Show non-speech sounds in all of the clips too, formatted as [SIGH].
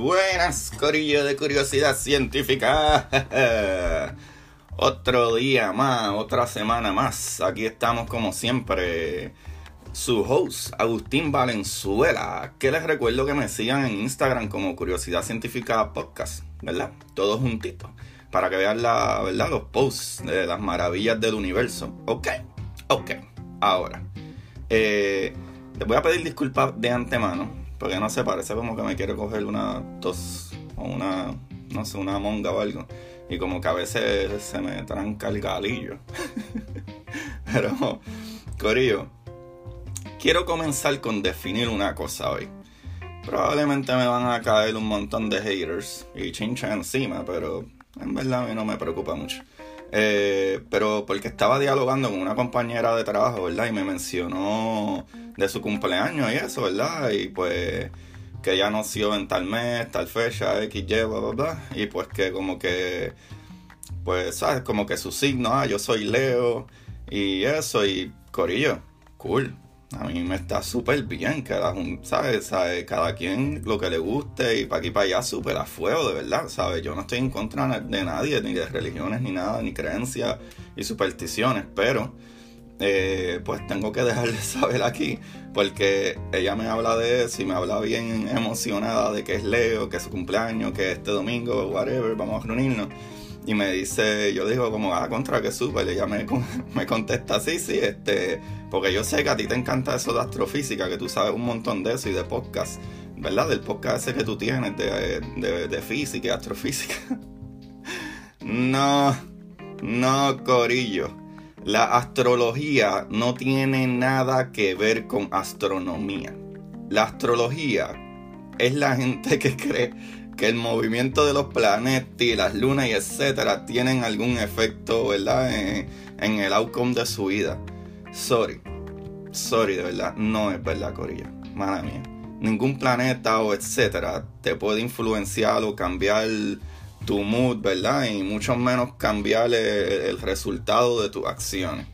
Buenas, corillo de curiosidad científica. [LAUGHS] Otro día más, otra semana más. Aquí estamos como siempre. Su host, Agustín Valenzuela. Que les recuerdo que me sigan en Instagram como Curiosidad Científica Podcast, ¿verdad? Todos juntitos. Para que vean la, ¿verdad? los posts de las maravillas del universo. ¿Ok? Ok. Ahora. Eh, les voy a pedir disculpas de antemano porque no sé, parece como que me quiero coger una tos o una, no sé, una monga o algo. Y como que a veces se me tranca el galillo. [LAUGHS] Pero, Corillo, quiero comenzar con definir una cosa hoy. Probablemente me van a caer un montón de haters y chincha encima, pero en verdad a mí no me preocupa mucho. Eh, pero porque estaba dialogando con una compañera de trabajo, ¿verdad? Y me mencionó de su cumpleaños y eso, ¿verdad? Y pues que ella nació en tal mes, tal fecha, X, Y, bla, bla, bla. Y pues que como que, pues, ¿sabes? Como que su signo, ah, yo soy Leo y eso, y Corillo, cool. A mí me está súper bien, cada, ¿sabes? ¿sabes? Cada quien lo que le guste y para aquí y para allá súper a fuego, de verdad, ¿sabes? Yo no estoy en contra de nadie, ni de religiones, ni nada, ni creencias y supersticiones, pero eh, pues tengo que dejarle saber aquí, porque ella me habla de eso y me habla bien emocionada de que es Leo, que es su cumpleaños, que este domingo, whatever, vamos a reunirnos. Y me dice, yo digo como, ah, contra que súper. Ella me, [LAUGHS] me contesta, sí, sí, este, porque yo sé que a ti te encanta eso de astrofísica, que tú sabes un montón de eso y de podcast, ¿verdad? Del podcast ese que tú tienes de, de, de física y astrofísica. [LAUGHS] no, no, Corillo. La astrología no tiene nada que ver con astronomía. La astrología es la gente que cree que el movimiento de los planetas y las lunas y etcétera tienen algún efecto, ¿verdad? En, el outcome de su vida. Sorry. Sorry, de verdad. No es verdad, Corilla. Mala mía. Ningún planeta o etcétera te puede influenciar o cambiar tu mood, ¿verdad? Y mucho menos cambiar el, resultado de tus acciones.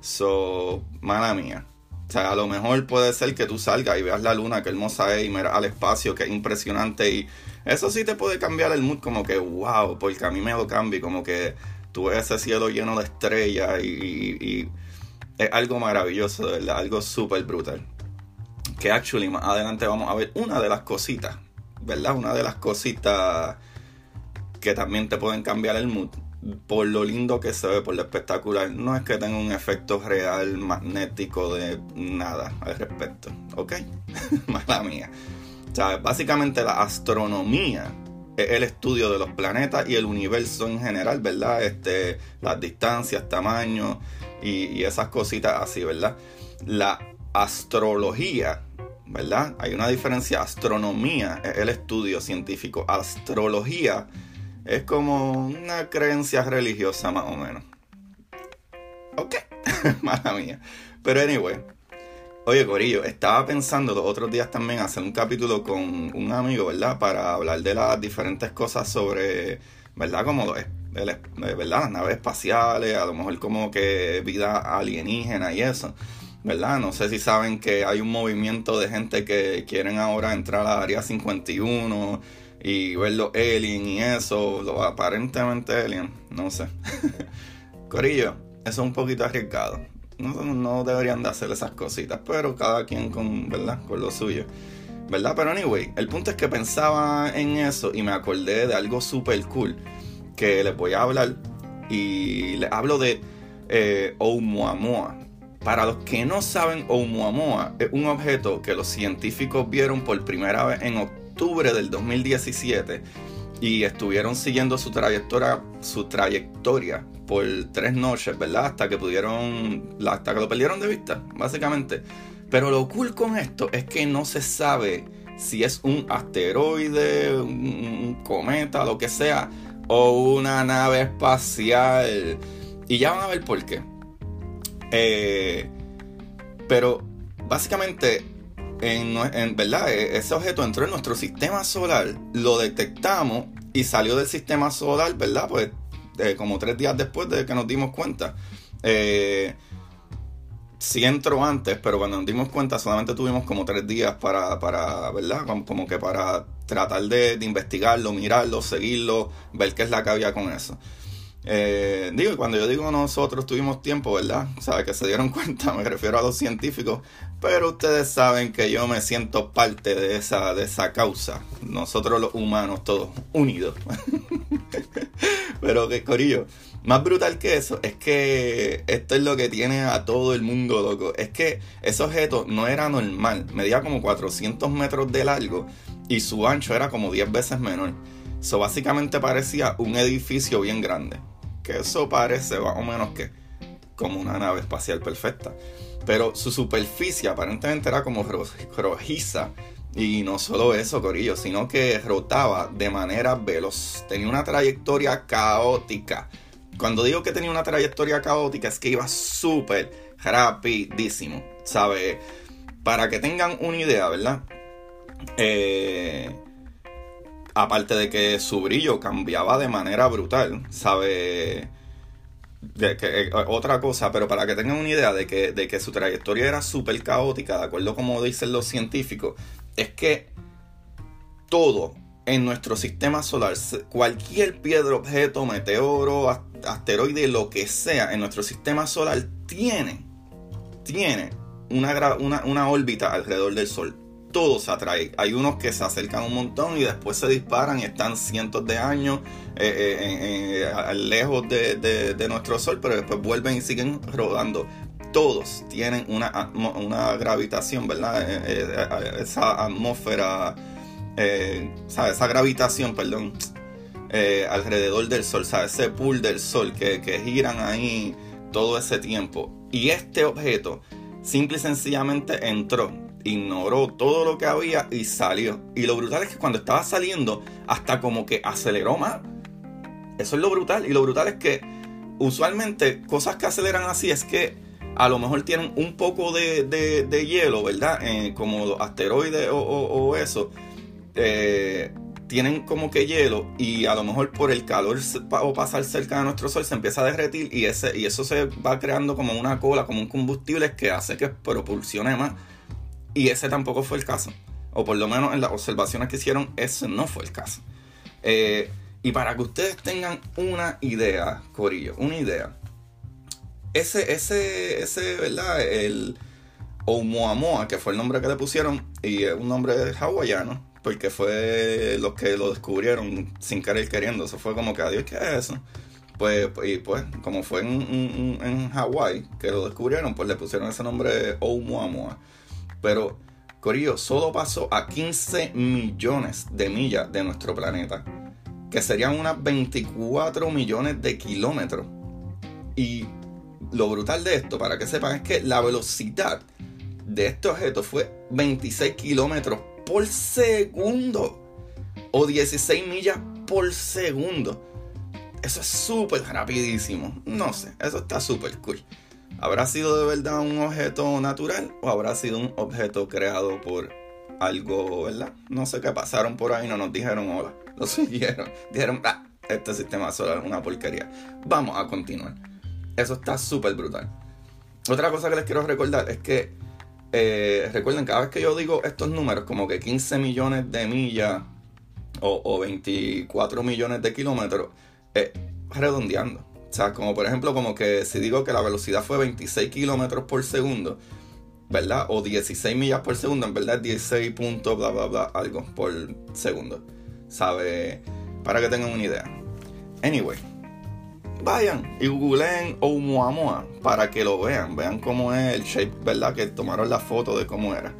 So, mala mía. O sea, a lo mejor puede ser que tú salgas y veas la luna, que hermosa es, y miras al espacio, que es impresionante, y eso sí te puede cambiar el mood como que, wow, porque a mí me lo cambia, como que tú ves ese cielo lleno de estrellas y, es algo maravilloso, verdad, algo súper brutal. Que actually más adelante vamos a ver una de las cositas, ¿verdad? Una de las cositas que también te pueden cambiar el mood por lo lindo que se ve, por lo espectacular. No es que tenga un efecto real magnético de nada al respecto, ¿ok? [LAUGHS] Mala mía. Sea, básicamente la astronomía es el estudio de los planetas y el universo en general, ¿verdad? Este, las distancias, tamaños y, esas cositas así, ¿verdad? La astrología, ¿verdad? Hay una diferencia. Astronomía es el estudio científico. Astrología es como una creencia religiosa más o menos. Ok, [LAUGHS] mala mía. Pero anyway, Oye, Corillo, estaba pensando los otros días también hacer un capítulo con un amigo, ¿verdad? Para hablar de las diferentes cosas sobre, ¿verdad? Como eh, ¿verdad? las naves espaciales, a lo mejor como que vida alienígena y eso, ¿verdad? No sé si saben que hay un movimiento de gente que quieren ahora entrar a la área 51 y ver los aliens y eso, aparentemente alien, no sé. [LAUGHS] Corillo, eso es un poquito arriesgado no, deberían de hacer esas cositas, pero cada quien con, ¿verdad? Con lo suyo. ¿Verdad? Pero anyway, el punto es que pensaba en eso y me acordé de algo súper cool que les voy a hablar y les hablo de eh, Oumuamua. Para los que no saben, Oumuamua es un objeto que los científicos vieron por primera vez en octubre del 2017 y estuvieron siguiendo su trayectoria, su trayectoria por tres noches, ¿verdad? Hasta que pudieron, hasta que lo perdieron de vista, básicamente. Pero lo cool con esto es que no se sabe si es un asteroide, un, cometa, lo que sea, o una nave espacial. Y ya van a ver por qué. Eh, pero básicamente, en, verdad, e, ese objeto entró en nuestro sistema solar, lo detectamos y salió del sistema solar, ¿verdad? Pues eh, como tres días después de que nos dimos cuenta. Eh, sí entró antes, pero cuando nos dimos cuenta solamente tuvimos como tres días para, para ¿verdad? Como, que para tratar de, de, investigarlo, mirarlo, seguirlo, ver qué es la que había con eso. Eh, digo, cuando yo digo nosotros tuvimos tiempo, ¿verdad? Sabe que se dieron [LAUGHS] cuenta, me refiero a los científicos, pero ustedes saben que yo me siento parte de esa, de esa causa. Nosotros los humanos, todos unidos. [LAUGHS] pero que corillo, más brutal que eso es que esto es lo que tiene a todo el mundo loco. Es que ese objeto no era normal, medía como 400 metros de largo y su ancho era como 10 veces menor. Eso básicamente parecía un edificio bien grande que eso parece más o menos que como una nave espacial perfecta. Pero su superficie aparentemente era como rojiza. Y no solo eso, Corillo, sino que rotaba de manera veloz. Tenía una trayectoria caótica. Cuando digo que tenía una trayectoria caótica es que iba súper rapidísimo. ¿Sabe? Para que tengan una idea, ¿verdad? Eh, Aparte de que su brillo cambiaba de manera brutal, ¿sabe? Que, eh, otra cosa, pero para que tengan una idea de que, de que su trayectoria era súper caótica, de acuerdo como dicen los científicos, es que todo en nuestro sistema solar, cualquier piedra, objeto, meteoro, asteroide, lo que sea en nuestro sistema solar tiene, tiene una, una órbita alrededor del Sol todos se atraen. Hay unos que se acercan un montón y después se disparan y están cientos de años eh, eh, eh, lejos de, nuestro Sol, pero después vuelven y siguen rodando. Todos tienen una, una gravitación, ¿verdad? esa atmósfera, esa gravitación, perdón, alrededor del Sol, ¿sabes? ese pool del Sol que giran ahí todo ese tiempo. Y este objeto simple y sencillamente entró ignoró todo lo que había y salió. Y lo brutal es que cuando estaba saliendo, hasta como que aceleró más. Eso es lo brutal. Y lo brutal es que usualmente cosas que aceleran así es que a lo mejor tienen un poco de, hielo, ¿verdad? Eh, como asteroides o, eso. Eh, tienen como que hielo y a lo mejor por el calor o pasar cerca de nuestro sol se empieza a derretir y, ese, y eso se va creando como una cola, como un combustible que hace que propulsione más. Y ese tampoco fue el caso. O por lo menos en las observaciones que hicieron, ese no fue el caso. Eh, y para que ustedes tengan una idea, Corillo, una idea. Ese, ese, ese, ¿verdad? El Oumuamua, que fue el nombre que le pusieron, y es un nombre hawaiano, porque fue los que lo descubrieron sin querer queriendo. Eso fue como que, adiós, ¿qué es eso? Pues, y pues, como fue en, en, Hawái que lo descubrieron, pues le pusieron ese nombre Oumuamua. Pero, Corillo, solo pasó a 15 millones de millas de nuestro planeta, que serían unas 24 millones de kilómetros. Y lo brutal de esto, para que sepan, es que la velocidad de este objeto fue 26 kilómetros por segundo o 16 millas por segundo. Eso es súper rapidísimo. No sé, eso está súper cool. ¿Habrá sido de verdad un objeto natural o habrá sido un objeto creado por algo, verdad? No sé qué pasaron por ahí, no nos dijeron hola, [LAUGHS] lo siguieron, dijeron, ah, este sistema solar es una porquería. Vamos a continuar. Eso está súper brutal. Otra cosa que les quiero recordar es que, eh, recuerden, cada vez que yo digo estos números, como que 15 millones de millas o, 24 millones de kilómetros, eh, redondeando. O sea, como por ejemplo, como que si digo que la velocidad fue 26 kilómetros por segundo, ¿verdad? O 16 millas por segundo, en verdad 16 puntos, bla, bla, bla, algo por segundo. ¿Sabe? Para que tengan una idea. Anyway, vayan y googleen Oumuamua para que lo vean. Vean cómo es el shape, ¿verdad? Que tomaron la foto de cómo era.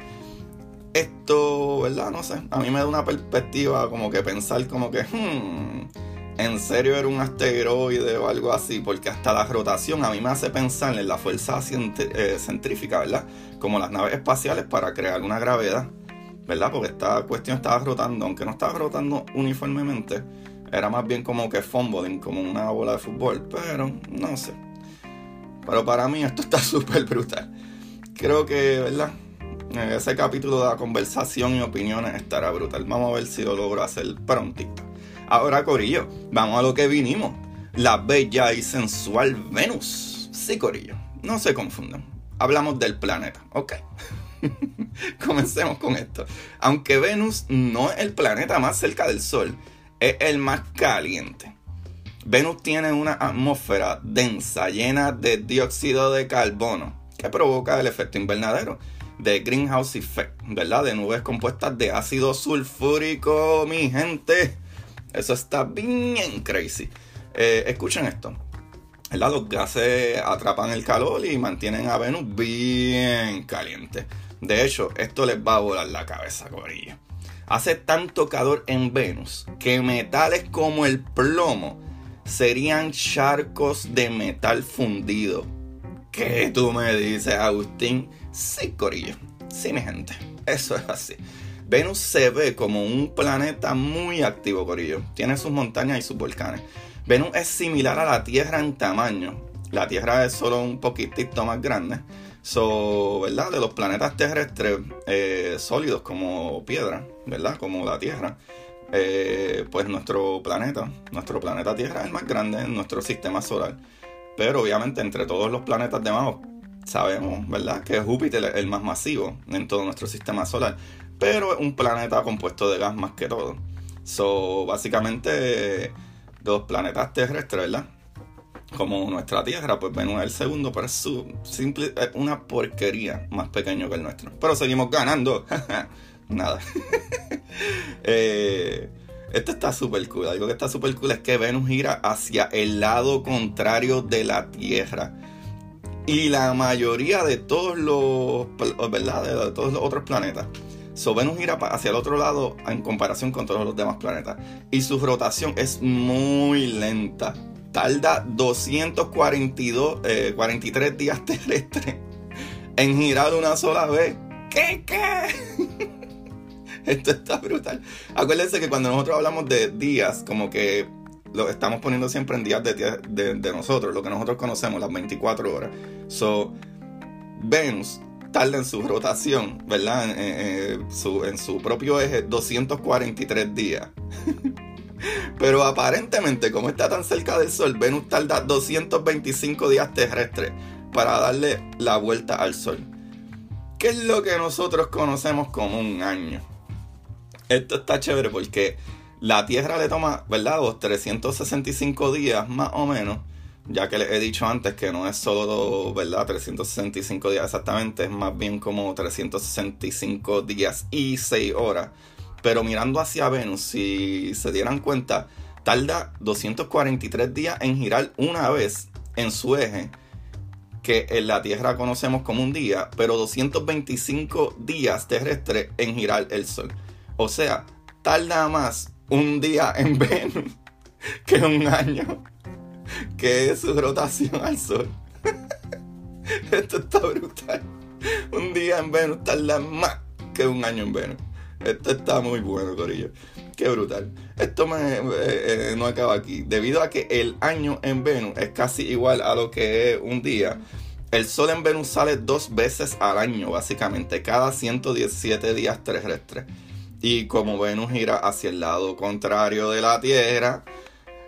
Esto, ¿verdad? No sé. A mí me da una perspectiva como que pensar como que, hmm, en serio era un asteroide o algo así, porque hasta la rotación a mí me hace pensar en la fuerza eh, centrífica, ¿verdad? Como las naves espaciales para crear una gravedad, ¿verdad? Porque esta cuestión estaba rotando, aunque no estaba rotando uniformemente, era más bien como que fumbling, como una bola de fútbol, pero no sé. Pero para mí esto [LAUGHS] está súper brutal. Creo que, ¿verdad? Ese capítulo de la conversación y opiniones estará brutal. Vamos a ver si lo logro hacer prontito. Ahora, Corillo, vamos a lo que vinimos. La bella y sensual Venus. Sí, Corillo, no se confundan. hablamos del planeta. Ok. [LAUGHS] Comencemos con esto. Aunque Venus no es el planeta más cerca del Sol, es el más caliente. Venus tiene una atmósfera densa llena de dióxido de carbono que provoca el efecto invernadero de greenhouse effect, ¿verdad? De nubes compuestas de ácido sulfúrico, mi gente. Eso está bien crazy. Eh, escuchen esto. Los gases atrapan el calor y mantienen a Venus bien caliente. De hecho, esto les va a volar la cabeza, corillo. Hace tanto calor en Venus que metales como el plomo serían charcos de metal fundido. ¿Qué tú me dices, Agustín? Sí, Corillo. Sí, mi gente. Eso es así. Venus se ve como un planeta muy activo, Corillo. Tiene sus montañas y sus volcanes. Venus es similar a la Tierra en tamaño. La Tierra es solo un poquitito más grande. So, ¿verdad? De los planetas terrestres eh, sólidos como piedra, ¿verdad? Como la Tierra. Eh, pues nuestro planeta, nuestro planeta Tierra es el más grande en nuestro sistema solar. Pero obviamente entre todos los planetas de más sabemos, ¿verdad? Que Júpiter es el más masivo en todo nuestro sistema solar. Pero es un planeta compuesto de gas más que todo. So, básicamente los planetas terrestres, ¿verdad? Como nuestra Tierra, pues Venus es el segundo, pero es simple, una porquería más pequeño que el nuestro. Pero seguimos ganando. [LAUGHS] Nada. [LAUGHS] eh, esto está súper cool. Algo que está súper cool es que Venus gira hacia el lado contrario de la Tierra. Y la mayoría de todos los, ¿verdad? De todos los otros planetas So, Venus gira hacia el otro lado en comparación con todos los demás planetas. Y su rotación es muy lenta. Tarda 242, 43 eh, días [LAUGHS] terrestres en girar una sola vez. ¿Qué? ¿Qué? [LAUGHS] Esto está brutal. Acuérdense que cuando nosotros hablamos de días, como que lo estamos poniendo siempre en días de, de, nosotros, lo que nosotros conocemos, las 24 horas. So, Venus tarda en su rotación, ¿verdad? En, su, propio eje 243 días. [LAUGHS] Pero aparentemente, como está tan cerca del Sol, Venus tarda 225 días terrestres para darle la vuelta al Sol. ¿Qué es lo que nosotros conocemos como un año? Esto está chévere porque la Tierra le toma, ¿verdad? 365 días más o menos ya que les he dicho antes que no es solo, ¿verdad? 365 días exactamente, es más bien como 365 días y 6 horas. Pero mirando hacia Venus, si se dieran cuenta, tarda 243 días en girar una vez en su eje, que en la Tierra conocemos como un día, pero 225 días terrestres en girar el Sol. O sea, tarda más un día en [LAUGHS] Venus que un año que es su rotación al Sol. [LAUGHS] Esto está brutal. Un día en Venus tarda más que un año en Venus. Esto está muy bueno, Corillo. Qué brutal. Esto me, eh, eh, no acaba aquí. Debido a que el año en Venus es casi igual a lo que es un día, el Sol en Venus sale dos veces al año, básicamente, cada 117 días terrestres. Y como Venus gira hacia el lado contrario de la Tierra,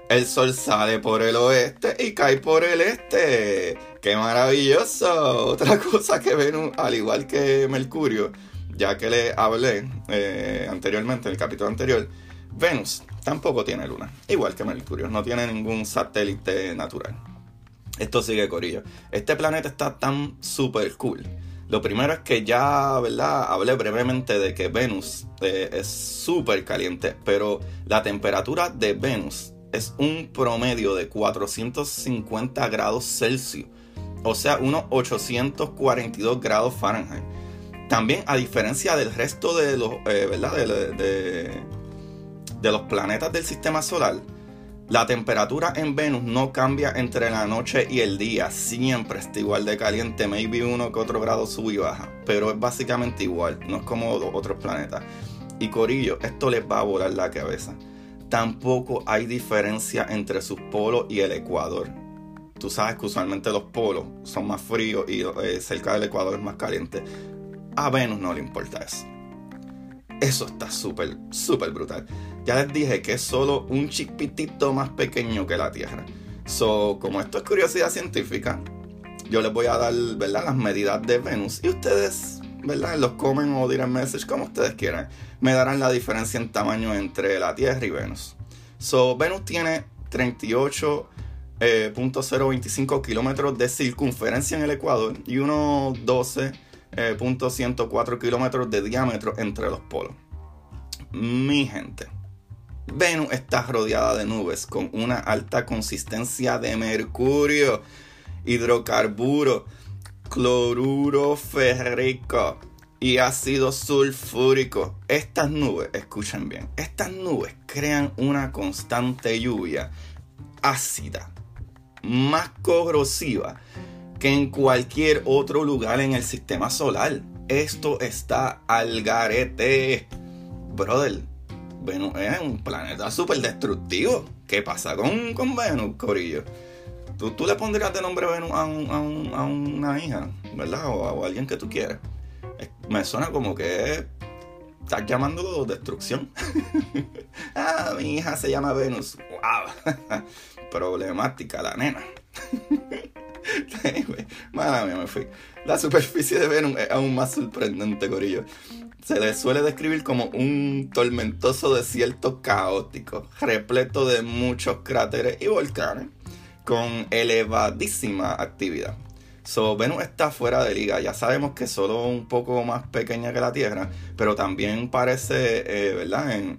el sol sale por el oeste y cae por el este. ¡Qué maravilloso! Otra [LAUGHS] cosa que Venus, al igual que Mercurio, ya que le hablé eh, anteriormente, en el capítulo anterior, Venus tampoco tiene luna, igual que Mercurio, no tiene ningún satélite natural. Esto sigue Corillo. Este planeta está tan super cool. Lo primero es que ya, ¿verdad? Hablé brevemente de que Venus eh, es súper caliente, pero la temperatura de Venus es un promedio de 450 grados Celsius, o sea, unos 842 grados Fahrenheit. También, a diferencia del resto de los, eh, ¿verdad? De, de, los planetas del sistema solar, la temperatura en Venus no cambia entre la noche y el día, siempre está igual de caliente, maybe uno que otro grado sube y baja, pero es básicamente igual, no es como otros planetas. Y Corillo, esto les va a volar la cabeza tampoco hay diferencia entre sus polos y el Ecuador. Tú sabes que usualmente los polos son más fríos y eh, cerca del Ecuador es más caliente. A Venus no le importa eso. Eso está súper, súper brutal. Ya les dije que es solo un chiquitito más pequeño que la Tierra. So, como esto es curiosidad científica, yo les voy a dar, ¿verdad? Las medidas de Venus y ustedes, ¿verdad? Los comen o dirán message como ustedes quieran. Me darán la diferencia en tamaño entre la Tierra y Venus. So, Venus tiene 38.025 eh, kilómetros de circunferencia en el Ecuador y unos 12.104 kilómetros de diámetro entre los polos. Mi gente, Venus está rodeada de nubes con una alta consistencia de mercurio, hidrocarburo, cloruro férrico y ácido sulfúrico. Estas nubes, escuchen bien, estas nubes crean una constante lluvia ácida, más corrosiva que en cualquier otro lugar en el sistema solar. Esto está al garete. Brother, Venus es un planeta súper destructivo. ¿Qué pasa con, con Venus, Corillo? ¿Tú, ¿Tú, le pondrías de nombre Venus a, a, una hija, ¿verdad? O a, alguien que tú quieres. me suena como que estás llamando destrucción. [LAUGHS] ah, mi hija se llama Venus. ¡Wow! [LAUGHS] Problemática la nena. [LAUGHS] [LAUGHS] Mala mía, me fui. La superficie de Venus es aún más sorprendente, Corillo se le suele describir como un tormentoso desierto caótico, repleto de muchos cráteres y volcanes, con elevadísima actividad. So, Venus está fuera de liga, ya sabemos que solo un poco más pequeña que la Tierra, pero también parece, eh, ¿verdad?,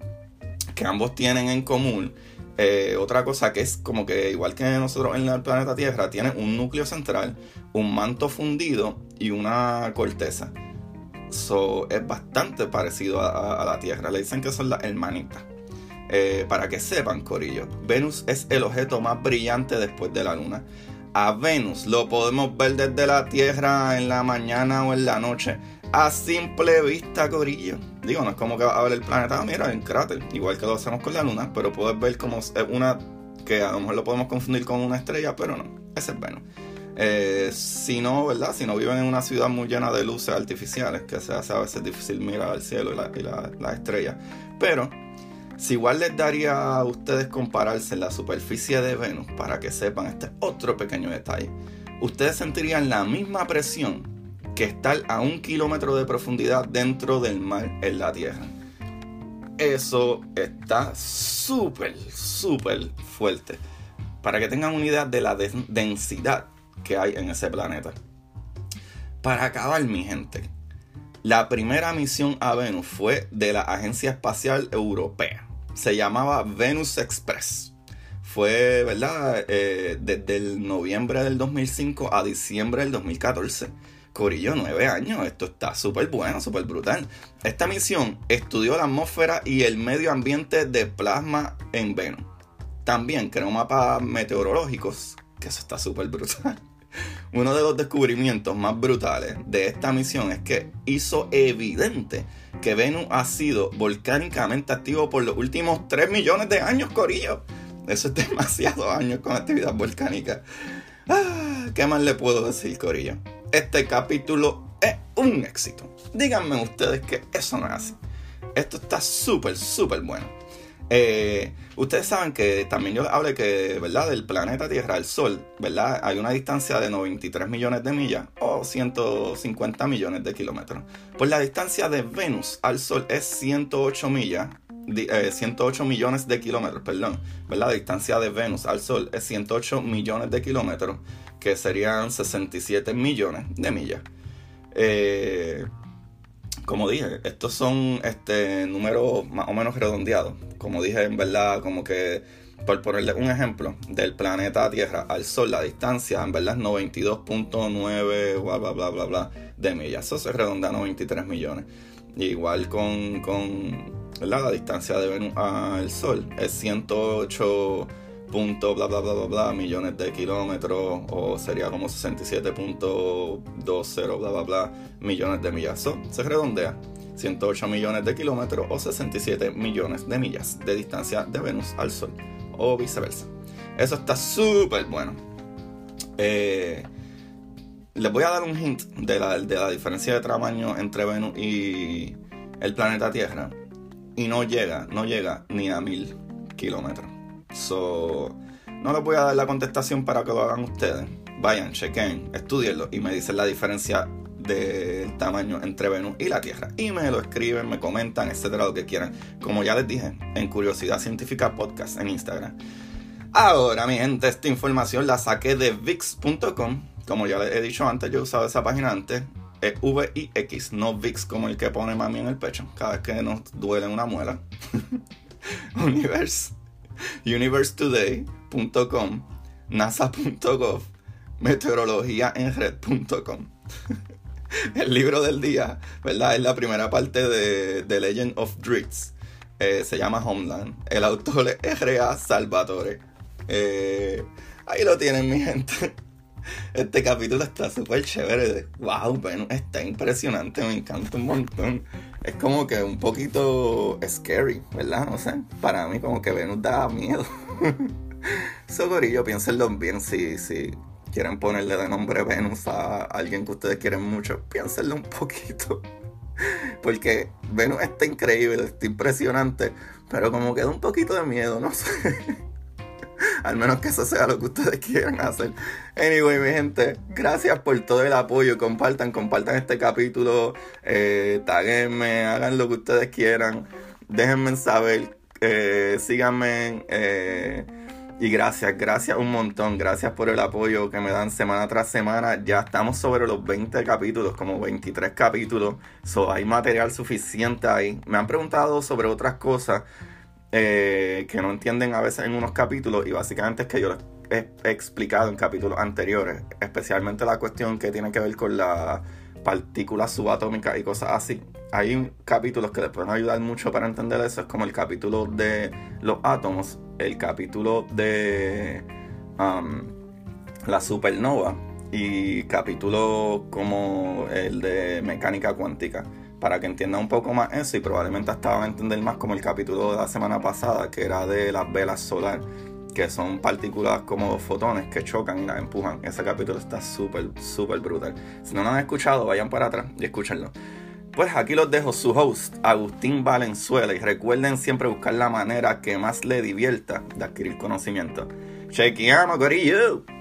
que ambos tienen en común eh, otra cosa que es como que igual que nosotros en el planeta Tierra, tiene un núcleo central, un manto fundido y una corteza. So, es bastante parecido a, la Tierra. Le dicen que son las hermanitas. Eh, para que sepan, Corillo, Venus es el objeto más brillante después de la Luna. A Venus lo podemos ver desde la Tierra en la mañana o en la noche. A simple vista, Corillo. Digo, no es como que va a ver el planeta, mira, en cráter, igual que lo hacemos con la Luna, pero puedes ver como una que a lo mejor lo podemos confundir con una estrella, pero no, ese es Venus. Eh, si no, ¿verdad? Si no viven en una ciudad muy llena de luces artificiales, que se hace a veces difícil mirar al cielo y las estrellas. Pero, si igual les daría a ustedes compararse la superficie de Venus, para que sepan este otro pequeño detalle, ustedes sentirían la misma presión que estar a un kilómetro de profundidad dentro del mar en la Tierra. Eso está súper, súper fuerte. Para que tengan una idea de la densidad que hay en ese planeta. Para acabar, mi gente, la primera misión a Venus fue de la Agencia Espacial Europea. Se llamaba Venus Express. Fue, ¿verdad? Eh, desde el noviembre del 2005 a diciembre del 2014. Corillo, nueve años. Esto está súper bueno, súper brutal. Esta misión estudió la atmósfera y el medio ambiente de plasma en Venus. También creó mapas meteorológicos, que eso está súper brutal. [LAUGHS] Uno de los descubrimientos más brutales de esta misión es que hizo evidente que Venus ha sido volcánicamente activo por los últimos 3 millones de años, Corillo. Eso es [LAUGHS] demasiado años con actividad volcánica. Ah, ¿Qué más le puedo decir, Corillo? Este capítulo es un éxito. Díganme ustedes que eso no es así. Esto está súper, súper bueno. Eh, ustedes saben que también yo hablé que, ¿verdad? Del planeta Tierra al Sol, ¿verdad? Hay una distancia de 93 millones de millas o 150 millones de kilómetros. Pues la distancia de Venus al Sol es 108 millas. 108 eh, millones de kilómetros, perdón, ¿verdad? La distancia de Venus al Sol es 108 millones de kilómetros, que serían 67 millones de millas. Eh, como dije, estos son este, números más o menos redondeados. Como dije, en verdad, como que, por ponerle un ejemplo, del planeta Tierra al Sol, la distancia, en verdad, es 92.9, bla, bla, bla, bla, bla, de millas. Eso se redondea a 93 millones. igual con, con la distancia de Venus al Sol, es 108 punto bla bla bla bla bla millones de kilómetros o sería como 67.20 bla bla bla millones de millas. se redondea 108 millones de kilómetros o 67 millones de millas de distancia de Venus al Sol o viceversa. Eso está súper bueno. Eh, les voy a dar un hint de la, de la diferencia de tamaño entre Venus y el planeta Tierra. Y no llega, no llega ni a mil kilómetros. So, no les voy a dar la contestación para que lo hagan ustedes. vayan, chequen, estudienlo y me dicen la diferencia del tamaño entre Venus y la Tierra. Y me lo escriben, me comentan, etcétera, lo que quieran. Como ya les dije, en Curiosidad Científica Podcast en Instagram. Ahora, mi gente, esta información la saqué de VIX.com. Como ya les he dicho antes, yo he usado esa página antes. Es V-I-X, no VIX como el que pone mami en el pecho. Cada vez que nos duele una muela. [LAUGHS] Universe. UniverseToday.com. NASA.gov. Meteorologíaenred.com. [LAUGHS] el libro del día, ¿verdad? Es la primera parte de The Legend of Dritz. Eh, se llama Homeland. El autor es R.A. Salvatore. Eh, ahí lo tienen, mi gente. Este capítulo está súper chévere. Wow, bueno, está impresionante, me encanta un montón. Es como que un poquito scary, ¿verdad? No sé, para mí como que Venus da miedo. [LAUGHS] Socorillo, piénsenlo bien si, si quieren ponerle de nombre Venus a alguien que ustedes quieren mucho, piénsenlo un poquito. [LAUGHS] Porque Venus está increíble, está impresionante, pero como que da un poquito de miedo, no sé. Al menos que eso sea lo que ustedes quieran hacer. Anyway, mi gente, gracias por todo el apoyo. Compartan, compartan este capítulo. Eh, taguenme, hagan lo que ustedes quieran. Déjenme saber. Eh, síganme. Eh, y gracias, gracias un montón. Gracias por el apoyo que me dan semana tras semana. Ya estamos sobre los 20 capítulos, como 23 capítulos. So, hay material suficiente ahí. Me han preguntado sobre otras cosas. Eh, que no entienden a veces en unos capítulos y básicamente es que yo he, explicado en capítulos anteriores, especialmente la cuestión que tiene que ver con las partículas subatómicas y cosas así. Hay capítulos que les pueden ayudar mucho para entender eso, es como el capítulo de los átomos, el capítulo de um, la supernova y capítulos como el de mecánica cuántica para que entienda un poco más eso y probablemente hasta van a entender más como el capítulo de la semana pasada que era de las velas solar que son partículas como fotones que chocan y las empujan. Ese capítulo está súper, súper brutal. Si no lo han escuchado, vayan para atrás y escúchenlo. Pues aquí los dejo su host, Agustín Valenzuela, y recuerden siempre buscar la manera que más le divierta de adquirir conocimiento. Chequeamos, gorillo.